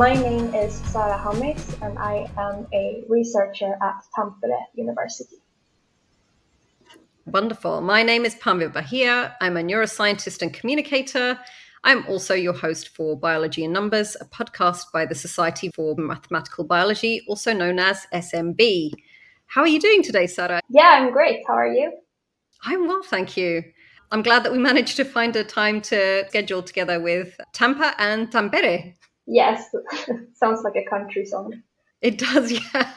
My name is Sara Hamis and I am a researcher at Tampere University. Wonderful. My name is Pamela Bahia. I'm a neuroscientist and communicator. I'm also your host for Biology in Numbers, a podcast by the Society for Mathematical Biology, also known as SMB. How are you doing today, Sara? Yeah, I'm great. How are you? I'm well, thank you. I'm glad that we managed to find a time to schedule together with Tampa and Tampere. Yes, sounds like a country song. It does, yeah.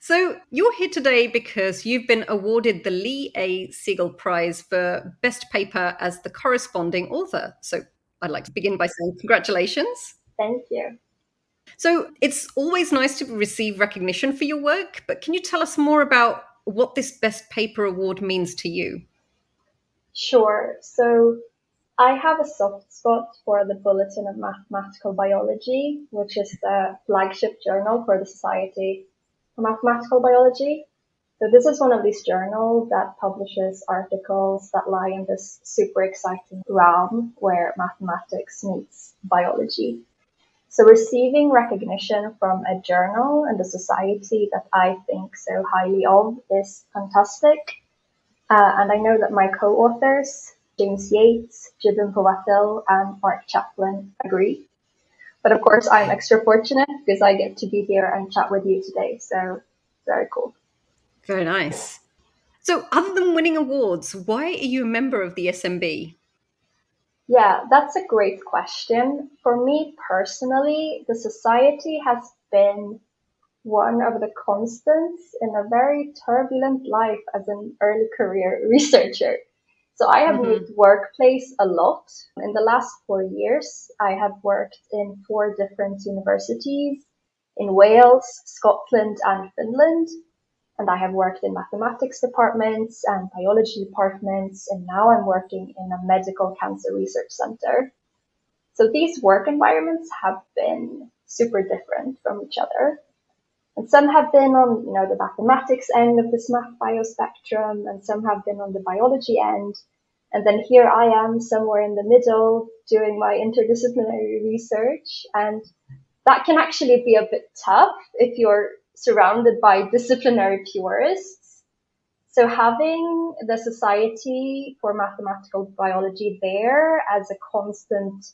so you're here today because you've been awarded the Lee A. Segel Prize for Best Paper as the corresponding author. So I'd like to begin by saying congratulations. Thank you. So it's always nice to receive recognition for your work, but can you tell us more about what this Best Paper Award means to you? Sure. So I have a soft spot for the Bulletin of Mathematical Biology, which is the flagship journal for the Society for Mathematical Biology. So this is one of these journals that publishes articles that lie in this super exciting realm where mathematics meets biology. So receiving recognition from a journal and a society that I think so highly of is fantastic. Uh, and I know that my co-authors, James Yates, Gibin Powathil, and Mark Chaplain agree. But of course, I'm extra fortunate because I get to be here and chat with you today. So very cool. Very nice. So, other than winning awards, why are you a member of the SMB? Yeah, that's a great question. For me personally, the society has been one of the constants in a very turbulent life as an early career researcher. So I have mm-hmm. moved workplace a lot. In the last four years, I have worked in four different universities in Wales, Scotland, and Finland. And I have worked in mathematics departments and biology departments, and now I'm working in a medical cancer research center. So these work environments have been super different from each other. And some have been on, you know, the mathematics end of this math bio spectrum, and some have been on the biology end. And then here I am somewhere in the middle doing my interdisciplinary research. And that can actually be a bit tough if you're surrounded by disciplinary purists. So having the Society for Mathematical Biology there as a constant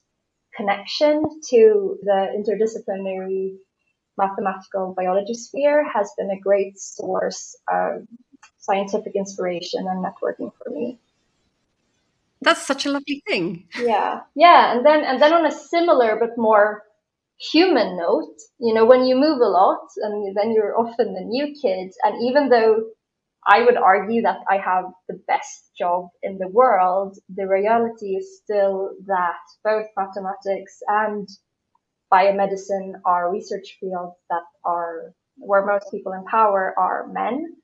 connection to the interdisciplinary mathematical biology sphere has been a great source of scientific inspiration and networking for me. That's such a lovely thing. Yeah. Yeah. And then, and then on a similar but more human note, you know, when you move a lot and then you're often the new kid. And even though I would argue that I have the best job in the world, the reality is still that both mathematics and biomedicine are research fields that are where most people in power are men.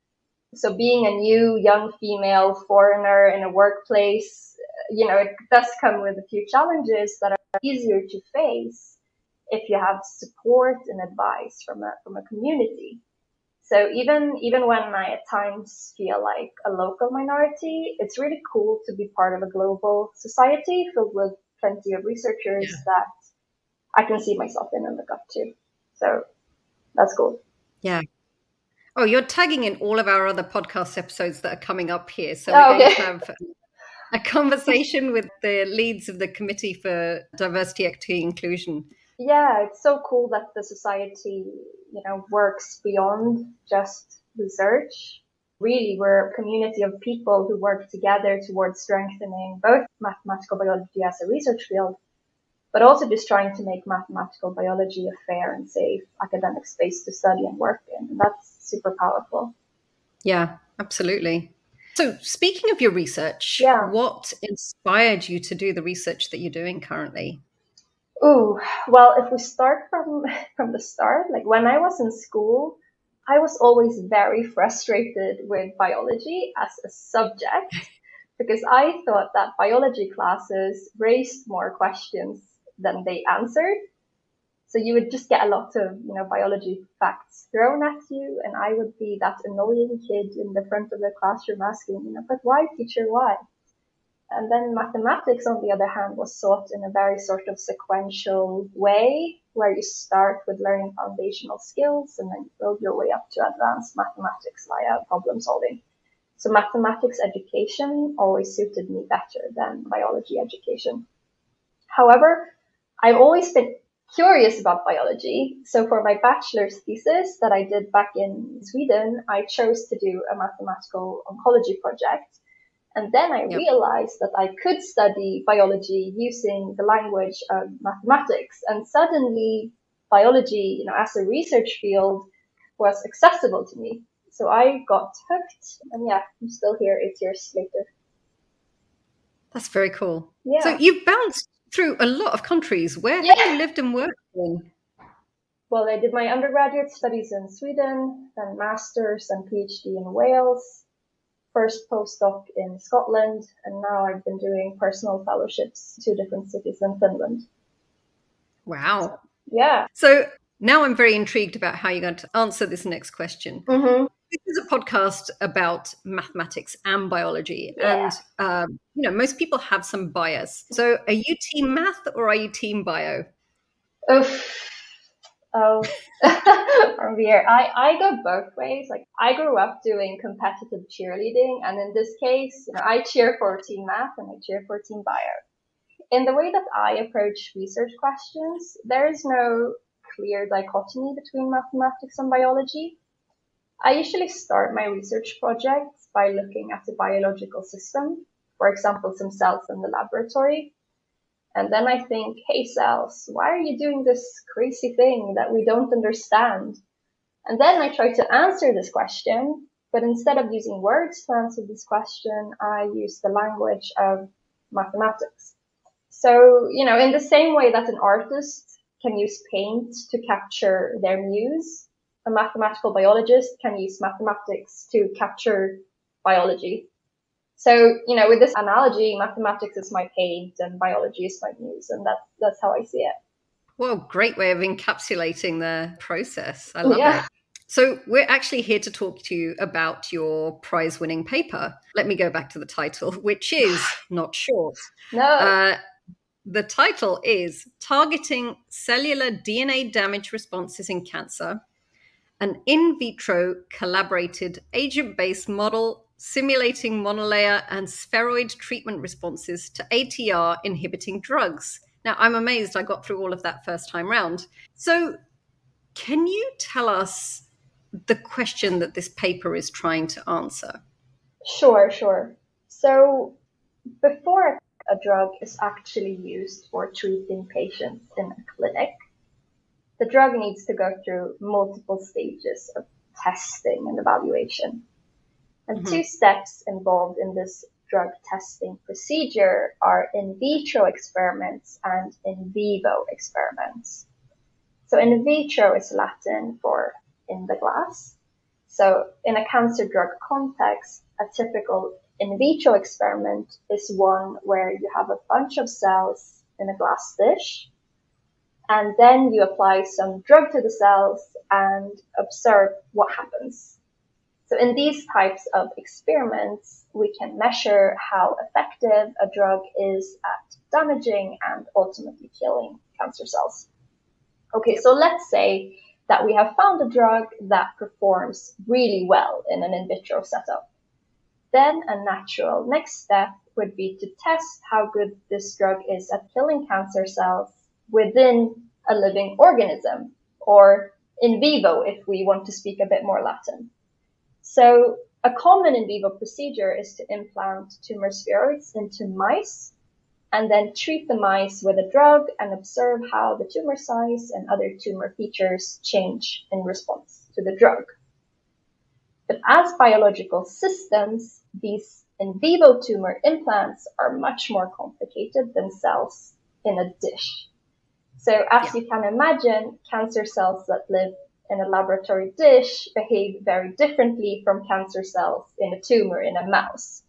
So being a new young female foreigner in a workplace, you know, it does come with a few challenges that are easier to face if you have support and advice from a, from a community. So even, even when I at times feel like a local minority, it's really cool to be part of a global society filled with plenty of researchers yeah. that I can see myself in and look up to. So that's cool. Yeah. Oh, you're tagging in all of our other podcast episodes that are coming up here. So oh, we're okay. going to have a conversation with the leads of the Committee for Diversity, Equity, Inclusion. Yeah, it's so cool that the society, you know, works beyond just research. Really, we're a community of people who work together towards strengthening both mathematical biology as a research field but also just trying to make mathematical biology a fair and safe academic space to study and work in. That's super powerful. Yeah, absolutely. So, speaking of your research, yeah. what inspired you to do the research that you're doing currently? Oh, well, if we start from from the start, like when I was in school, I was always very frustrated with biology as a subject because I thought that biology classes raised more questions than they answered. So you would just get a lot of, you know, biology facts thrown at you. And I would be that annoying kid in the front of the classroom asking, you know, but why teacher, why? And then mathematics, on the other hand, was taught in a very sort of sequential way, where you start with learning foundational skills and then build your way up to advanced mathematics via problem solving. So mathematics education always suited me better than biology education. However, I've always been curious about biology. So for my bachelor's thesis that I did back in Sweden, I chose to do a mathematical oncology project. And then I yep. realized that I could study biology using the language of mathematics. And suddenly biology, you know, as a research field was accessible to me. So I got hooked and yeah, I'm still here eight years later. That's very cool. Yeah. So you've bounced through a lot of countries. Where yeah. have you lived and worked in? Well, I did my undergraduate studies in Sweden, then master's and PhD in Wales, first postdoc in Scotland, and now I've been doing personal fellowships to different cities in Finland. Wow. Yeah. So now I'm very intrigued about how you're going to answer this next question. Mm-hmm this is a podcast about mathematics and biology, yeah. and um, you know most people have some bias. So, are you team math or are you team bio? Oof. Oh, from here, I I go both ways. Like I grew up doing competitive cheerleading, and in this case, you know, I cheer for team math and I cheer for team bio. In the way that I approach research questions, there is no clear dichotomy between mathematics and biology. I usually start my research projects by looking at the biological system, for example, some cells in the laboratory. And then I think, hey cells, why are you doing this crazy thing that we don't understand? And then I try to answer this question, but instead of using words to answer this question, I use the language of mathematics. So, you know, in the same way that an artist can use paint to capture their muse, a mathematical biologist can use mathematics to capture biology. So, you know, with this analogy, mathematics is my paint and biology is my muse, and that's that's how I see it. Well, great way of encapsulating the process. I love yeah. it. So, we're actually here to talk to you about your prize winning paper. Let me go back to the title, which is not short. No. Uh, the title is Targeting Cellular DNA Damage Responses in Cancer an in vitro calibrated agent based model simulating monolayer and spheroid treatment responses to ATR inhibiting drugs. Now, I'm amazed I got through all of that first time round. So, can you tell us the question that this paper is trying to answer? Sure, sure. So, before a drug is actually used for treating patients in a clinic, the drug needs to go through multiple stages of testing and evaluation. And mm-hmm. two steps involved in this drug testing procedure are in vitro experiments and in vivo experiments. So in vitro is Latin for in the glass. So in a cancer drug context, a typical in vitro experiment is one where you have a bunch of cells in a glass dish and then you apply some drug to the cells and observe what happens. So in these types of experiments, we can measure how effective a drug is at damaging and ultimately killing cancer cells. Okay, so let's say that we have found a drug that performs really well in an in vitro setup. Then a natural next step would be to test how good this drug is at killing cancer cells within a living organism, or in vivo if we want to speak a bit more Latin. So a common in vivo procedure is to implant tumor spheroids into mice and then treat the mice with a drug and observe how the tumor size and other tumor features change in response to the drug. But as biological systems, these in vivo tumor implants are much more complicated than cells in a dish. So as yeah. you can imagine, cancer cells that live in a laboratory dish behave very differently from cancer cells in a tumor in a mouse.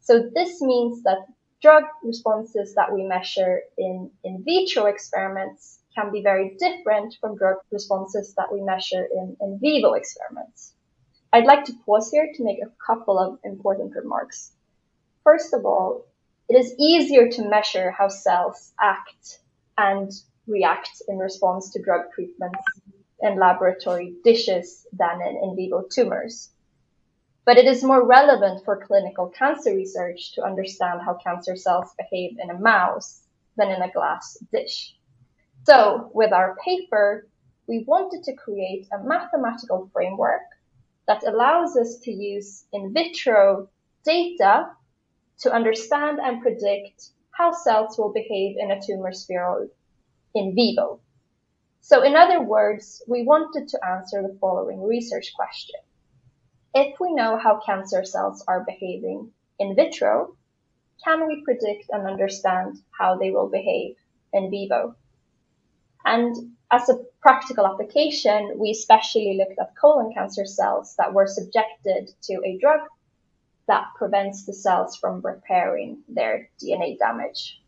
So this means that drug responses that we measure in in vitro experiments can be very different from drug responses that we measure in in vivo experiments. I'd like to pause here to make a couple of important remarks. First of all, it is easier to measure how cells act and react in response to drug treatments in laboratory dishes than in in vivo tumors. But it is more relevant for clinical cancer research to understand how cancer cells behave in a mouse than in a glass dish. So with our paper, we wanted to create a mathematical framework that allows us to use in vitro data to understand and predict how cells will behave in a tumor spheroid in vivo. So in other words, we wanted to answer the following research question. If we know how cancer cells are behaving in vitro, can we predict and understand how they will behave in vivo? And as a practical application, we especially looked at colon cancer cells that were subjected to a drug that prevents the cells from repairing their DNA damage.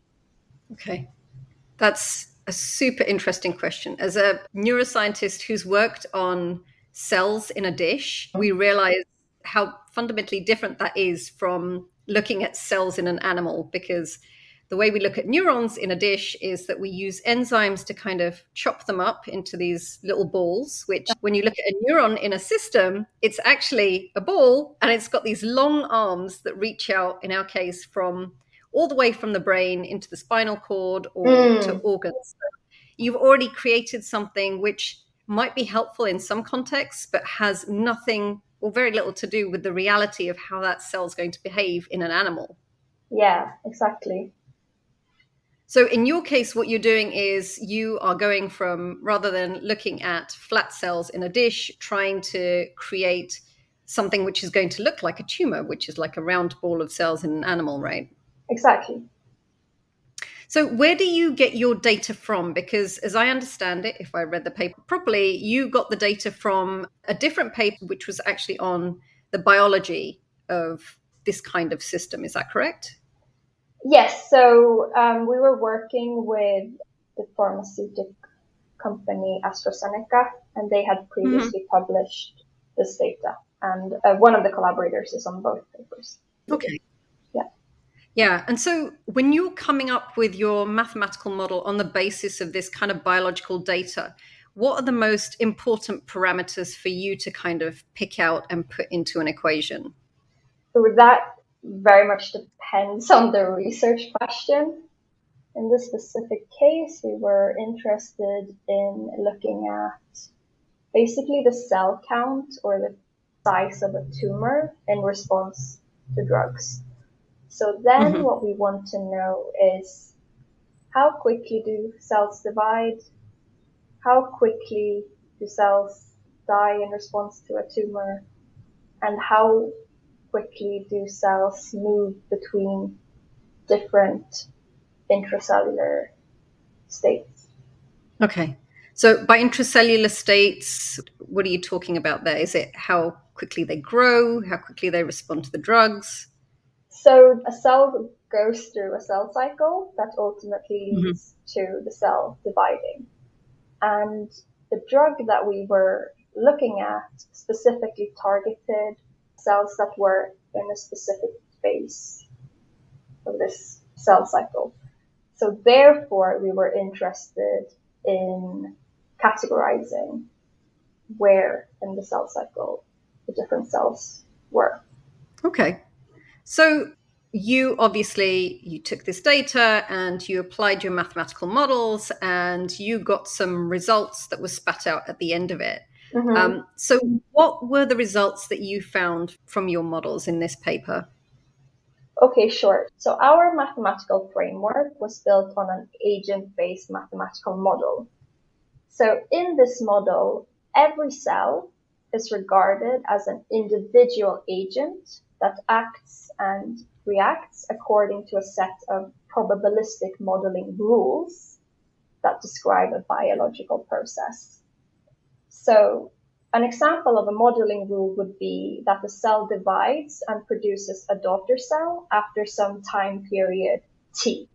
Okay. That's a super interesting question. As a neuroscientist who's worked on cells in a dish, we realize how fundamentally different that is from looking at cells in an animal because the way we look at neurons in a dish is that we use enzymes to kind of chop them up into these little balls, which when you look at a neuron in a system, it's actually a ball and it's got these long arms that reach out, in our case, from all the way from the brain into the spinal cord or mm. to organs. You've already created something which might be helpful in some contexts, but has nothing or very little to do with the reality of how that cell is going to behave in an animal. Yeah, exactly. So in your case, what you're doing is you are going from rather than looking at flat cells in a dish, trying to create something which is going to look like a tumor, which is like a round ball of cells in an animal, right? Exactly. So, where do you get your data from? Because, as I understand it, if I read the paper properly, you got the data from a different paper, which was actually on the biology of this kind of system. Is that correct? Yes, so um, we were working with the pharmaceutical company AstraZeneca, and they had previously mm-hmm. published this data. And uh, one of the collaborators is on both papers. Okay. Yeah. And so when you're coming up with your mathematical model on the basis of this kind of biological data, what are the most important parameters for you to kind of pick out and put into an equation? So that, very much depends on the research question. In this specific case, we were interested in looking at basically the cell count or the size of a tumor in response to drugs. So then mm-hmm. what we want to know is how quickly do cells divide? How quickly do cells die in response to a tumor? And how quickly do cells move between different intracellular states. Okay. So by intracellular states, what are you talking about there? Is it how quickly they grow, how quickly they respond to the drugs? So a cell goes through a cell cycle that ultimately mm-hmm. leads mm-hmm. to the cell dividing. And the drug that we were looking at specifically targeted cells that were in a specific phase of this cell cycle. So therefore, we were interested in categorizing where in the cell cycle the different cells were. Okay. So you obviously you took this data and you applied your mathematical models and you got some results that were spat out at the end of it. Mm-hmm. Um, so, what were the results that you found from your models in this paper? Okay, sure. So, our mathematical framework was built on an agent based mathematical model. So, in this model, every cell is regarded as an individual agent that acts and reacts according to a set of probabilistic modeling rules that describe a biological process. So an example of a modeling rule would be that the cell divides and produces a daughter cell after some time period t.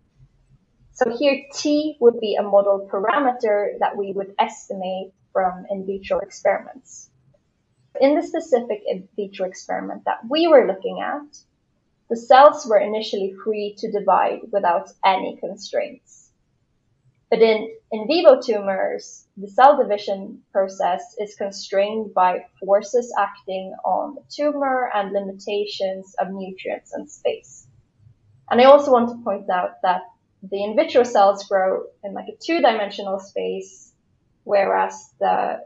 So here t would be a model parameter that we would estimate from in vitro experiments. In the specific in vitro experiment that we were looking at, the cells were initially free to divide without any constraints. But in in vivo tumors, the cell division process is constrained by forces acting on the tumor and limitations of nutrients and space. And I also want to point out that the in vitro cells grow in like a two-dimensional space, whereas the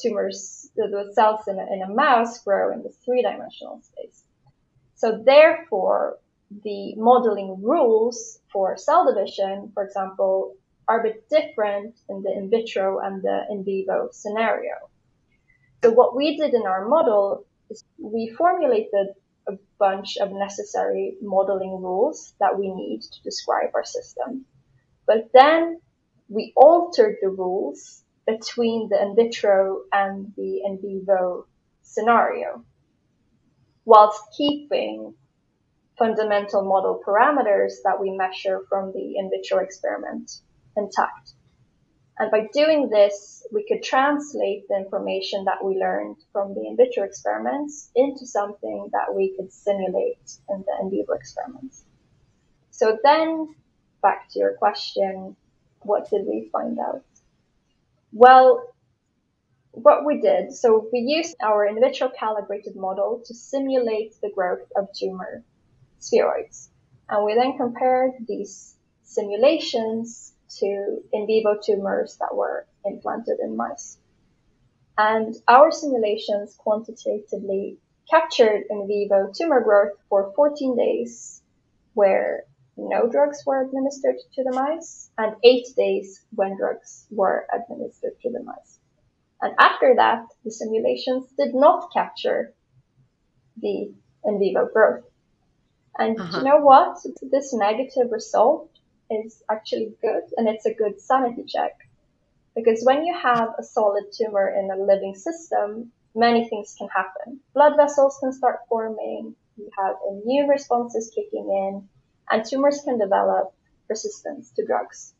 tumors, the, cells in a, in a mouse grow in the three-dimensional space. So therefore, the modeling rules for cell division, for example, are a bit different in the in vitro and the in vivo scenario. So what we did in our model is we formulated a bunch of necessary modeling rules that we need to describe our system. But then we altered the rules between the in vitro and the in vivo scenario whilst keeping fundamental model parameters that we measure from the in vitro experiment intact. And by doing this, we could translate the information that we learned from the in vitro experiments into something that we could simulate in the in vivo experiments. So then, back to your question, what did we find out? Well, what we did, so we used our in vitro calibrated model to simulate the growth of tumor spheroids. And we then compared these simulations to in vivo tumors that were implanted in mice. And our simulations quantitatively captured in vivo tumor growth for 14 days, where no drugs were administered to the mice, and eight days when drugs were administered to the mice. And after that, the simulations did not capture the in vivo growth. And uh-huh. you know what? This negative result is actually good and it's a good sanity check. Because when you have a solid tumor in a living system, many things can happen. Blood vessels can start forming, you have immune responses kicking in, and tumors can develop resistance to drugs.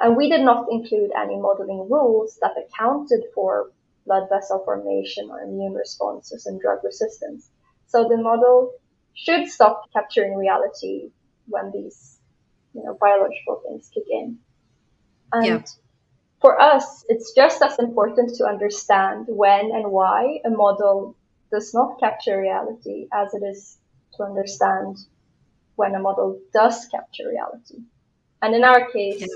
And we did not include any modeling rules that accounted for blood vessel formation or immune responses and drug resistance. So the model should stop capturing reality when these, you know, biological things kick in. And yeah. for us, it's just as important to understand when and why a model does not capture reality as it is to understand when a model does capture reality. And in our case, yeah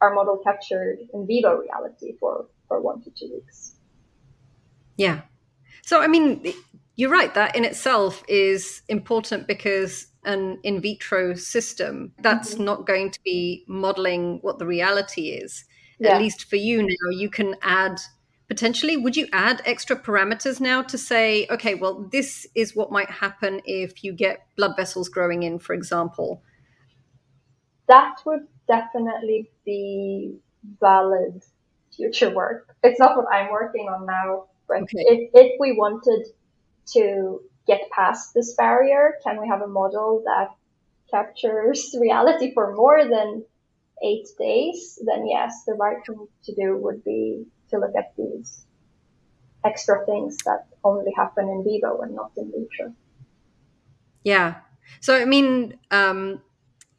our model captured in vivo reality for, for one to two weeks. Yeah. So, I mean, you're right. That in itself is important because an in vitro system that's mm-hmm. not going to be modeling what the reality is. Yeah. At least for you now, you can add potentially. Would you add extra parameters now to say, okay, well, this is what might happen if you get blood vessels growing in, for example? That would definitely be valid future work. It's not what I'm working on now, but okay. if, if we wanted to get past this barrier, can we have a model that captures reality for more than eight days? Then yes, the right thing to do would be to look at these extra things that only happen in vivo and not in vitro. Yeah. So, I mean, um,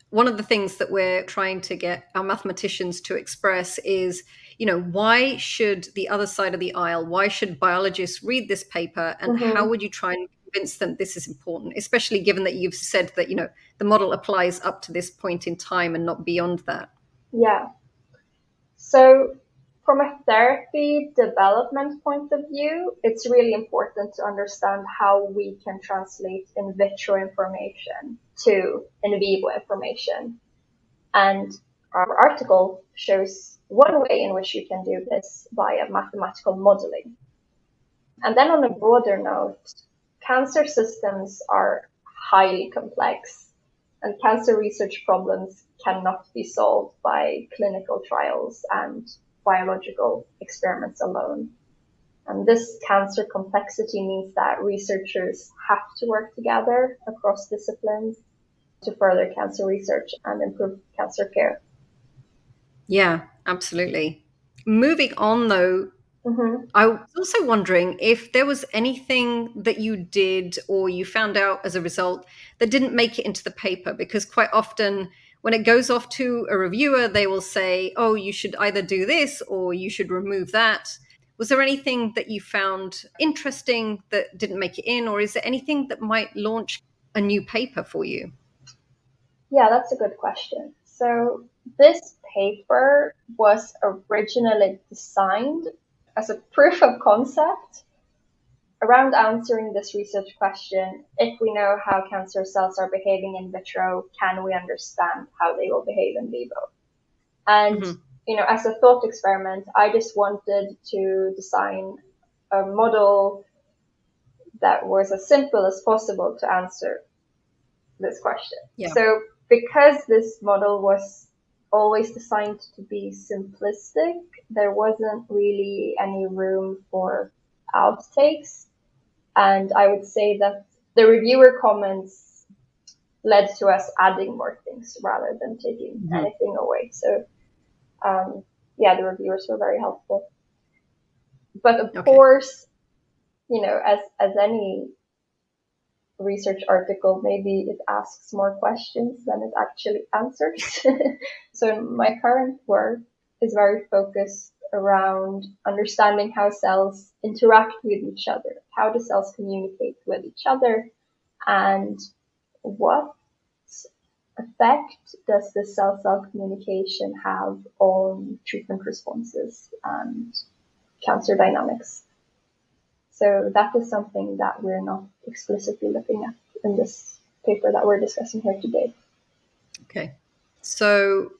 one of the things that we're trying to get our mathematicians to express is you know why should the other side of the aisle why should biologists read this paper and mm-hmm. how would you try and convince them this is important especially given that you've said that you know the model applies up to this point in time and not beyond that yeah so from a therapy development point of view, it's really important to understand how we can translate in vitro information to in vivo information. And our article shows one way in which you can do this via mathematical modeling. And then on a broader note, cancer systems are highly complex and cancer research problems cannot be solved by clinical trials and biological experiments alone. And this cancer complexity means that researchers have to work together across disciplines to further cancer research and improve cancer care. Yeah, absolutely. Moving on though Mm-hmm. I was also wondering if there was anything that you did or you found out as a result that didn't make it into the paper, because quite often when it goes off to a reviewer, they will say, oh, you should either do this or you should remove that. Was there anything that you found interesting that didn't make it in, or is there anything that might launch a new paper for you? Yeah, that's a good question. So, this paper was originally designed as a proof of concept around answering this research question, if we know how cancer cells are behaving in vitro, can we understand how they will behave in vivo? And, mm-hmm. you know, as a thought experiment, I just wanted to design a model that was as simple as possible to answer this question. Yeah. So because this model was always designed to be simplistic, there wasn't really any room for outtakes. And I would say that the reviewer comments led to us adding more things rather than taking mm-hmm. anything away. So, um, yeah, the reviewers were very helpful. But of okay. course, you know, as, as any research article, maybe it asks more questions than it actually answers. so my current work is very focused around understanding how cells interact with each other. How do cells communicate with each other? And what effect does the cell-cell communication have on treatment responses and cancer dynamics? So that is something that we're not explicitly looking at in this paper that we're discussing here today. Okay. So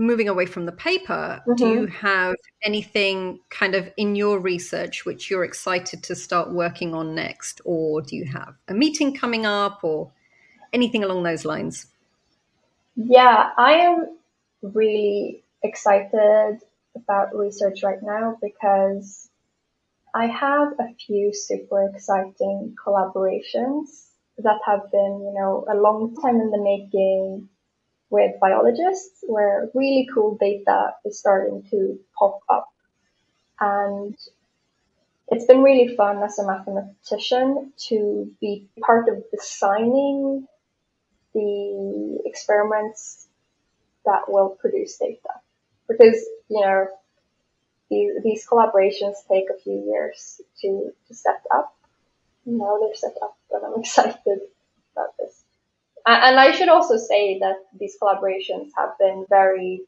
moving away from the paper, mm-hmm. do you have anything kind of in your research which you're excited to start working on next? Or do you have a meeting coming up or anything along those lines? Yeah, I am really excited about research right now because I have a few super exciting collaborations that have been, you know, a long time in the making with biologists where really cool data is starting to pop up. And it's been really fun as a mathematician to be part of designing the experiments that will produce data. Because, you know, these, these collaborations take a few years to, to set up. Now they're set up, but I'm excited about this. And I should also say that these collaborations have been very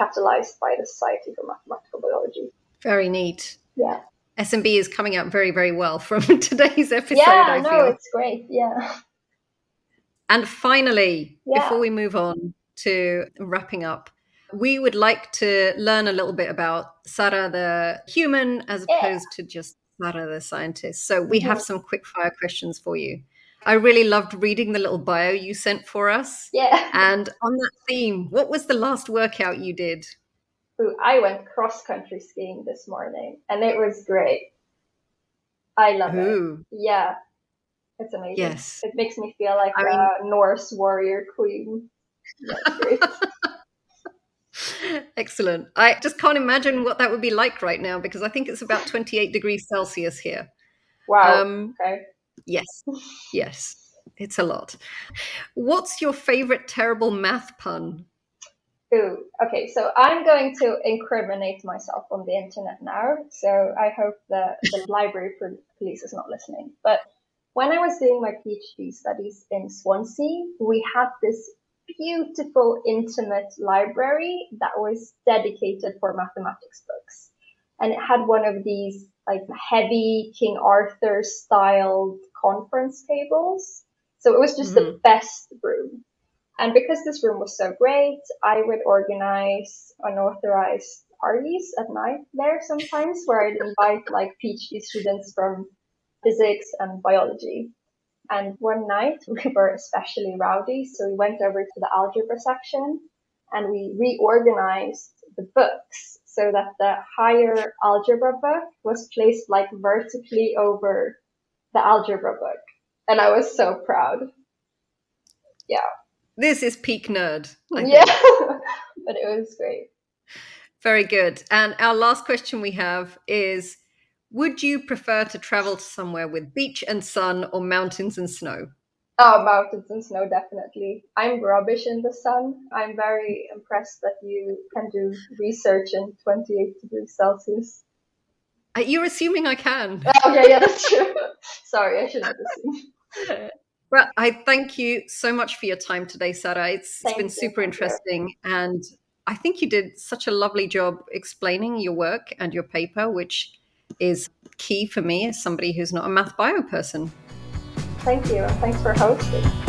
catalyzed by the Society for Mathematical Biology. Very neat. Yeah. SMB is coming out very, very well from today's episode. Yeah, I no, it's great. Yeah. And finally, yeah. before we move on to wrapping up, we would like to learn a little bit about Sara the human as opposed yeah. to just Sara the scientist. So we have some quick fire questions for you. I really loved reading the little bio you sent for us. Yeah. And on that theme, what was the last workout you did? Ooh, I went cross country skiing this morning and it was great. I love Ooh. it. Yeah. It's amazing. Yes. It makes me feel like I mean, a Norse warrior queen. Excellent. I just can't imagine what that would be like right now because I think it's about 28 degrees Celsius here. Wow. Um, okay. Yes, yes, it's a lot. What's your favorite terrible math pun? Ooh, okay, so I'm going to incriminate myself on the internet now. So I hope that the library police is not listening. But when I was doing my PhD studies in Swansea, we had this beautiful, intimate library that was dedicated for mathematics books. And it had one of these like heavy King Arthur styled conference tables. So it was just mm-hmm. the best room. And because this room was so great, I would organize unauthorized parties at night there sometimes where I'd invite like PhD students from physics and biology. And one night we were especially rowdy, so we went over to the algebra section and we reorganized the books so that the higher algebra book was placed like vertically over the algebra book. And I was so proud. Yeah. This is peak nerd. yeah. but it was great. Very good. And our last question we have is Would you prefer to travel to somewhere with beach and sun or mountains and snow? Oh, mountains and snow, definitely. I'm rubbish in the sun. I'm very impressed that you can do research in 28 degrees Celsius. Uh, You're assuming I can. Oh, yeah, yeah, that's true. Sorry, I shouldn't have assumed. Well, I thank you so much for your time today, Sara. It's, it's been you, super interesting. And I think you did such a lovely job explaining your work and your paper, which is key for me as somebody who's not a math bio person. Thank you, thanks for hosting.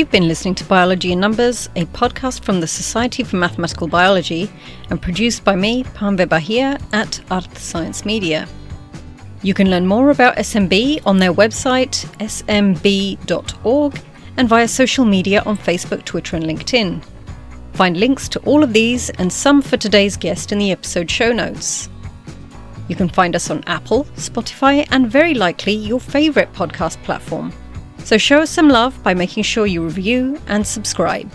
You've been listening to Biology in Numbers, a podcast from the Society for Mathematical Biology and produced by me, Pambe Bahia, at Art Science Media. You can learn more about SMB on their website, smb.org, and via social media on Facebook, Twitter, and LinkedIn. Find links to all of these and some for today's guest in the episode show notes. You can find us on Apple, Spotify, and very likely your favourite podcast platform. So show us some love by making sure you review and subscribe.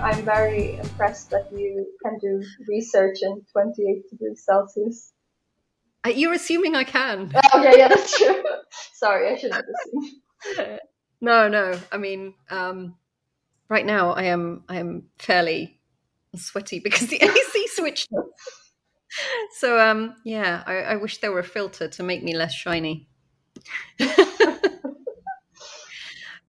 I'm very impressed that you can do research in 28 degrees Celsius. Uh, You're assuming I can. Oh, yeah, yeah, that's true. Sorry, I shouldn't have assumed. No, no. I mean, um, right now I am I am fairly sweaty because the AC switched off. So um, yeah, I, I wish there were a filter to make me less shiny.